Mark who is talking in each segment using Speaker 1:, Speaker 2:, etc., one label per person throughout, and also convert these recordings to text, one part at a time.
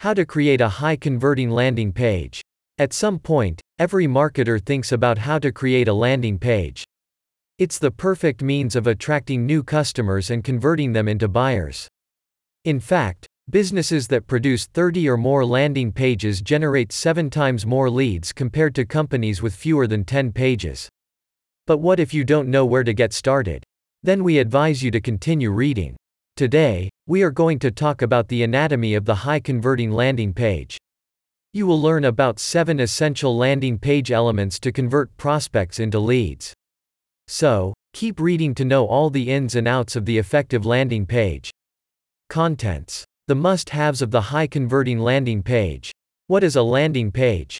Speaker 1: How to create a high converting landing page. At some point, every marketer thinks about how to create a landing page. It's the perfect means of attracting new customers and converting them into buyers. In fact, businesses that produce 30 or more landing pages generate 7 times more leads compared to companies with fewer than 10 pages. But what if you don't know where to get started? Then we advise you to continue reading. Today, we are going to talk about the anatomy of the high converting landing page. You will learn about 7 essential landing page elements to convert prospects into leads. So, keep reading to know all the ins and outs of the effective landing page. Contents The must haves of the high converting landing page. What is a landing page?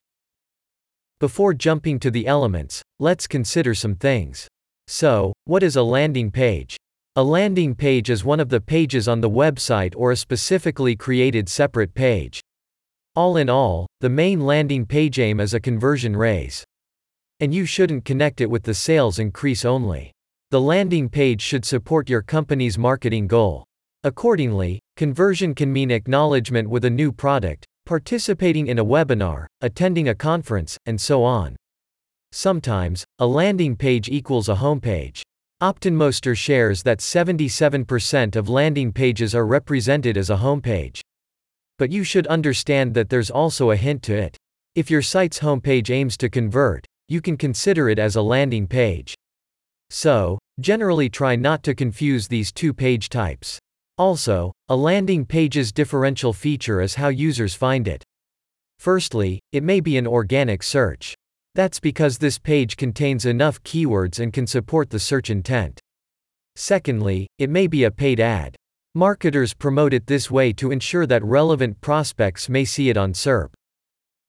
Speaker 1: Before jumping to the elements, let's consider some things. So, what is a landing page? A landing page is one of the pages on the website or a specifically created separate page. All in all, the main landing page aim is a conversion raise. And you shouldn't connect it with the sales increase only. The landing page should support your company's marketing goal. Accordingly, conversion can mean acknowledgement with a new product, participating in a webinar, attending a conference, and so on. Sometimes, a landing page equals a homepage. OptinMonster shares that 77% of landing pages are represented as a homepage. But you should understand that there's also a hint to it. If your site's homepage aims to convert, you can consider it as a landing page. So, generally try not to confuse these two page types. Also, a landing page's differential feature is how users find it. Firstly, it may be an organic search. That's because this page contains enough keywords and can support the search intent. Secondly, it may be a paid ad. Marketers promote it this way to ensure that relevant prospects may see it on SERP.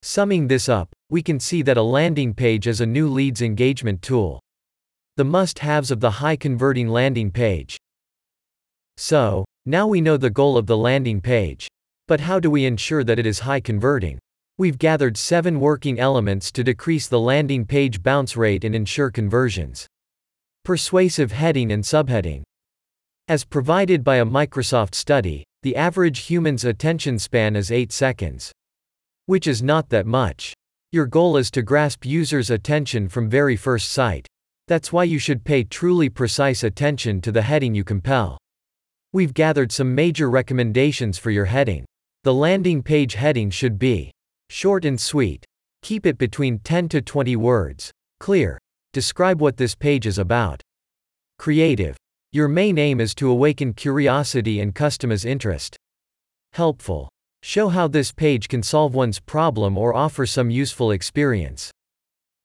Speaker 1: Summing this up, we can see that a landing page is a new leads engagement tool. The must haves of the high converting landing page. So, now we know the goal of the landing page. But how do we ensure that it is high converting? We've gathered seven working elements to decrease the landing page bounce rate and ensure conversions. Persuasive heading and subheading. As provided by a Microsoft study, the average human's attention span is 8 seconds. Which is not that much. Your goal is to grasp users' attention from very first sight. That's why you should pay truly precise attention to the heading you compel. We've gathered some major recommendations for your heading. The landing page heading should be Short and sweet. Keep it between 10 to 20 words. Clear. Describe what this page is about. Creative. Your main aim is to awaken curiosity and customers' interest. Helpful. Show how this page can solve one's problem or offer some useful experience.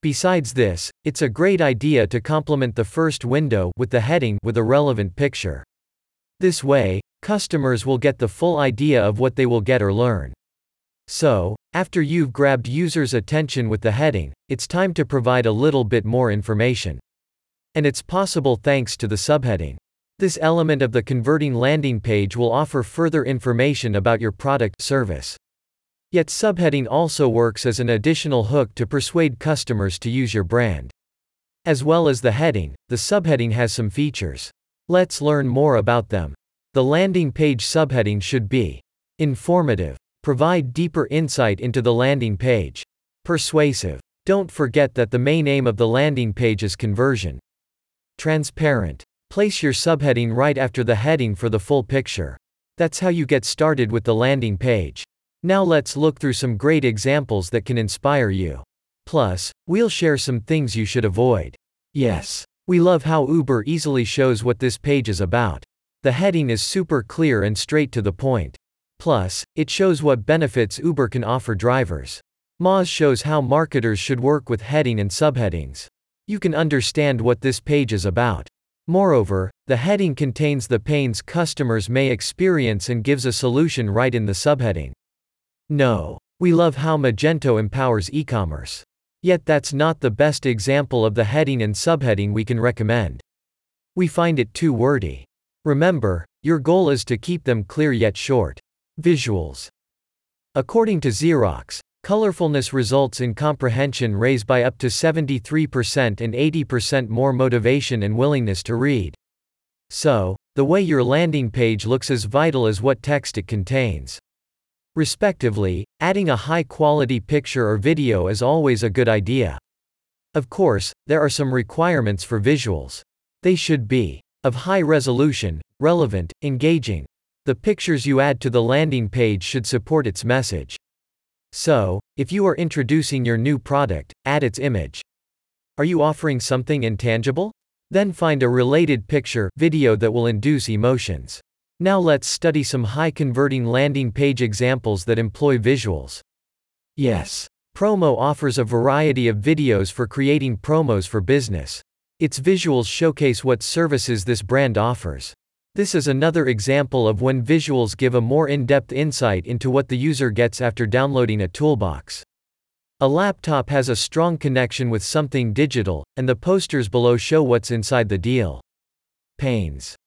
Speaker 1: Besides this, it's a great idea to complement the first window with the heading with a relevant picture. This way, customers will get the full idea of what they will get or learn. So, after you've grabbed users' attention with the heading, it's time to provide a little bit more information. And it's possible thanks to the subheading. This element of the converting landing page will offer further information about your product service. Yet subheading also works as an additional hook to persuade customers to use your brand. As well as the heading, the subheading has some features. Let's learn more about them. The landing page subheading should be informative, Provide deeper insight into the landing page. Persuasive. Don't forget that the main aim of the landing page is conversion. Transparent. Place your subheading right after the heading for the full picture. That's how you get started with the landing page. Now let's look through some great examples that can inspire you. Plus, we'll share some things you should avoid. Yes. We love how Uber easily shows what this page is about. The heading is super clear and straight to the point. Plus, it shows what benefits Uber can offer drivers. Moz shows how marketers should work with heading and subheadings. You can understand what this page is about. Moreover, the heading contains the pains customers may experience and gives a solution right in the subheading. No. We love how Magento empowers e-commerce. Yet that's not the best example of the heading and subheading we can recommend. We find it too wordy. Remember, your goal is to keep them clear yet short. Visuals. According to Xerox, colorfulness results in comprehension raised by up to 73% and 80% more motivation and willingness to read. So, the way your landing page looks is vital as what text it contains. respectively, adding a high quality picture or video is always a good idea. Of course, there are some requirements for visuals. They should be of high resolution, relevant, engaging. The pictures you add to the landing page should support its message. So, if you are introducing your new product, add its image. Are you offering something intangible? Then find a related picture, video that will induce emotions. Now let's study some high converting landing page examples that employ visuals. Yes. Promo offers a variety of videos for creating promos for business. Its visuals showcase what services this brand offers. This is another example of when visuals give a more in-depth insight into what the user gets after downloading a toolbox. A laptop has a strong connection with something digital, and the posters below show what's inside the deal. Pains.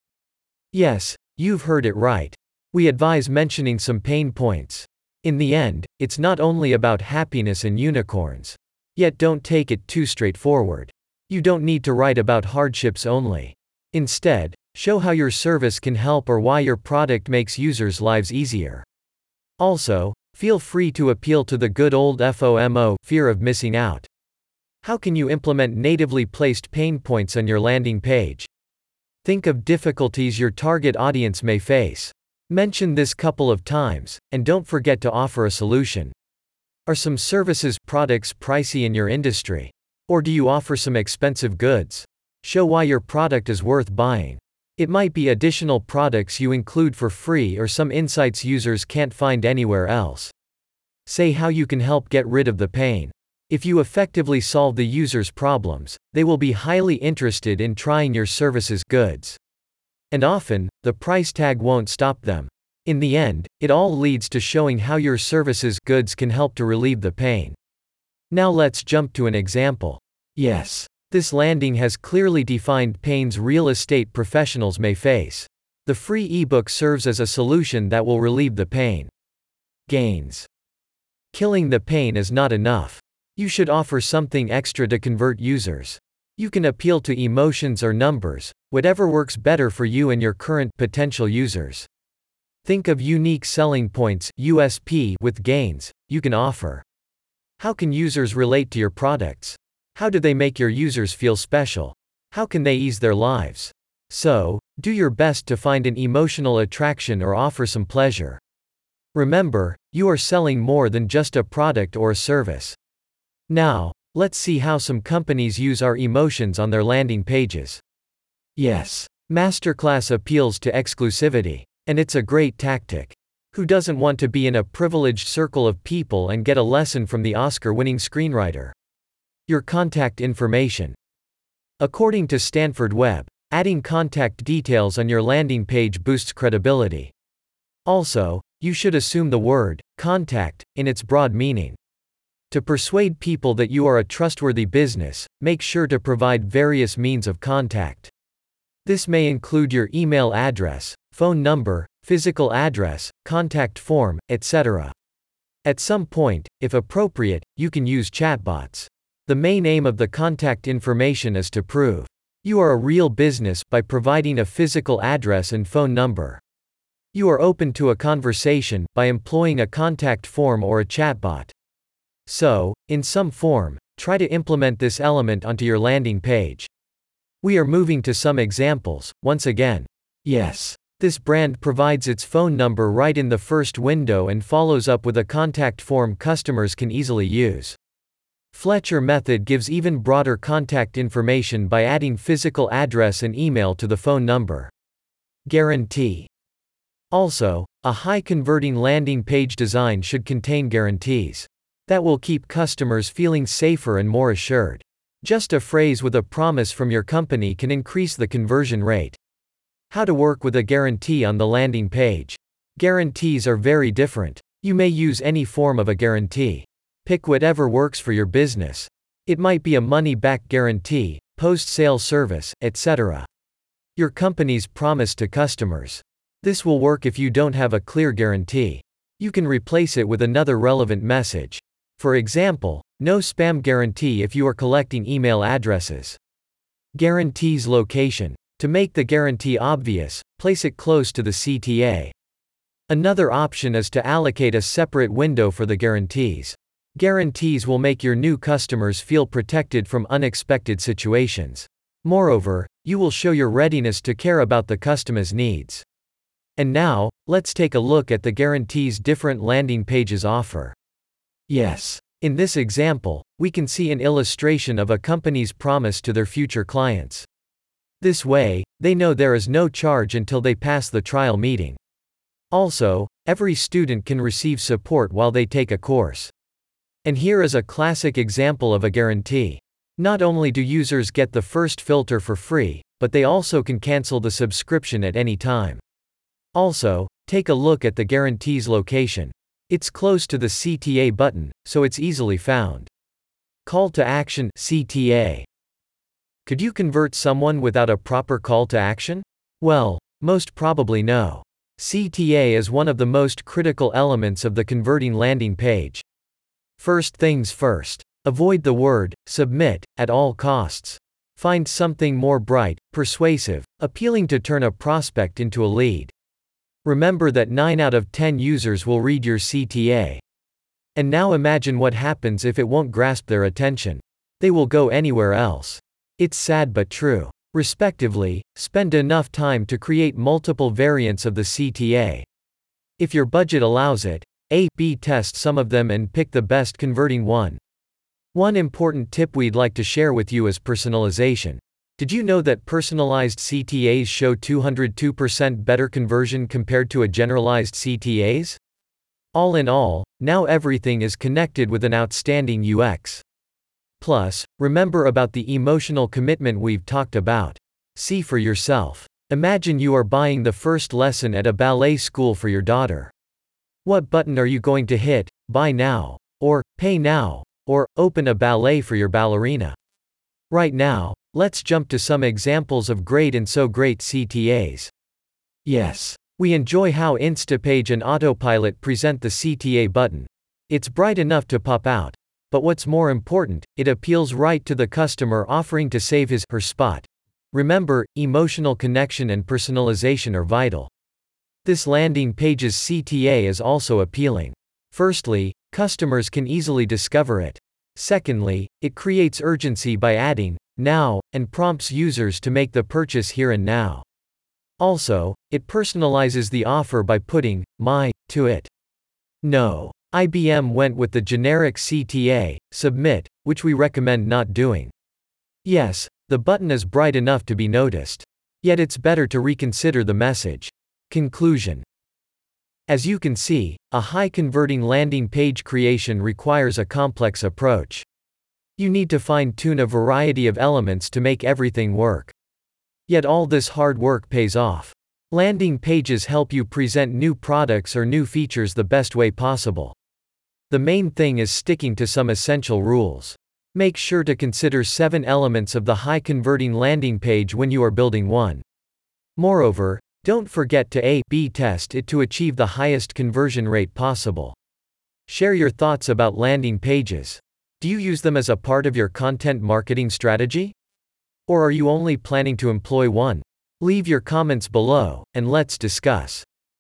Speaker 1: Yes, you've heard it right. We advise mentioning some pain points. In the end, it's not only about happiness and unicorns. Yet don't take it too straightforward. You don't need to write about hardships only. Instead, show how your service can help or why your product makes users' lives easier. Also, feel free to appeal to the good old FOMO, fear of missing out. How can you implement natively placed pain points on your landing page? Think of difficulties your target audience may face. Mention this couple of times, and don't forget to offer a solution. Are some services, products pricey in your industry? Or do you offer some expensive goods? Show why your product is worth buying. It might be additional products you include for free or some insights users can't find anywhere else. Say how you can help get rid of the pain. If you effectively solve the user's problems, they will be highly interested in trying your services goods. And often, the price tag won't stop them. In the end, it all leads to showing how your services goods can help to relieve the pain. Now let's jump to an example. Yes. This landing has clearly defined pains real estate professionals may face. The free ebook serves as a solution that will relieve the pain. Gains. Killing the pain is not enough. You should offer something extra to convert users. You can appeal to emotions or numbers, whatever works better for you and your current potential users. Think of unique selling points USP with gains you can offer. How can users relate to your products? How do they make your users feel special? How can they ease their lives? So, do your best to find an emotional attraction or offer some pleasure. Remember, you are selling more than just a product or a service. Now, Let's see how some companies use our emotions on their landing pages. Yes. Masterclass appeals to exclusivity. And it's a great tactic. Who doesn't want to be in a privileged circle of people and get a lesson from the Oscar winning screenwriter? Your contact information. According to Stanford Web, adding contact details on your landing page boosts credibility. Also, you should assume the word contact in its broad meaning. To persuade people that you are a trustworthy business, make sure to provide various means of contact. This may include your email address, phone number, physical address, contact form, etc. At some point, if appropriate, you can use chatbots. The main aim of the contact information is to prove you are a real business by providing a physical address and phone number. You are open to a conversation by employing a contact form or a chatbot. So, in some form, try to implement this element onto your landing page. We are moving to some examples, once again. Yes. This brand provides its phone number right in the first window and follows up with a contact form customers can easily use. Fletcher method gives even broader contact information by adding physical address and email to the phone number. Guarantee. Also, a high converting landing page design should contain guarantees that will keep customers feeling safer and more assured. Just a phrase with a promise from your company can increase the conversion rate. How to work with a guarantee on the landing page. Guarantees are very different. You may use any form of a guarantee. Pick whatever works for your business. It might be a money back guarantee, post sale service, etc. Your company's promise to customers. This will work if you don't have a clear guarantee. You can replace it with another relevant message. For example, no spam guarantee if you are collecting email addresses. Guarantees location. To make the guarantee obvious, place it close to the CTA. Another option is to allocate a separate window for the guarantees. Guarantees will make your new customers feel protected from unexpected situations. Moreover, you will show your readiness to care about the customer's needs. And now, let's take a look at the guarantees different landing pages offer. Yes. In this example, we can see an illustration of a company's promise to their future clients. This way, they know there is no charge until they pass the trial meeting. Also, every student can receive support while they take a course. And here is a classic example of a guarantee. Not only do users get the first filter for free, but they also can cancel the subscription at any time. Also, take a look at the guarantee's location. It's close to the CTA button, so it's easily found. Call to action CTA. Could you convert someone without a proper call to action? Well, most probably no. CTA is one of the most critical elements of the converting landing page. First things first. Avoid the word submit at all costs. Find something more bright, persuasive, appealing to turn a prospect into a lead. Remember that 9 out of 10 users will read your CTA. And now imagine what happens if it won't grasp their attention. They will go anywhere else. It's sad but true. Respectively, spend enough time to create multiple variants of the CTA. If your budget allows it, A, B test some of them and pick the best converting one. One important tip we'd like to share with you is personalization. Did you know that personalized CTAs show 202% better conversion compared to a generalized CTAs? All in all, now everything is connected with an outstanding UX. Plus, remember about the emotional commitment we've talked about. See for yourself. Imagine you are buying the first lesson at a ballet school for your daughter. What button are you going to hit? Buy now. Or, pay now. Or, open a ballet for your ballerina. Right now, Let's jump to some examples of great and so great CTAs. Yes. We enjoy how Instapage and Autopilot present the CTA button. It's bright enough to pop out. But what's more important, it appeals right to the customer offering to save his her spot. Remember, emotional connection and personalization are vital. This landing page's CTA is also appealing. Firstly, customers can easily discover it. Secondly, it creates urgency by adding, now, and prompts users to make the purchase here and now. Also, it personalizes the offer by putting my to it. No. IBM went with the generic CTA, submit, which we recommend not doing. Yes, the button is bright enough to be noticed. Yet it's better to reconsider the message. Conclusion As you can see, a high converting landing page creation requires a complex approach. You need to fine tune a variety of elements to make everything work. Yet all this hard work pays off. Landing pages help you present new products or new features the best way possible. The main thing is sticking to some essential rules. Make sure to consider seven elements of the high converting landing page when you are building one. Moreover, don't forget to A B test it to achieve the highest conversion rate possible. Share your thoughts about landing pages. Do you use them as a part of your content marketing strategy? Or are you only planning to employ one? Leave your comments below, and let's discuss.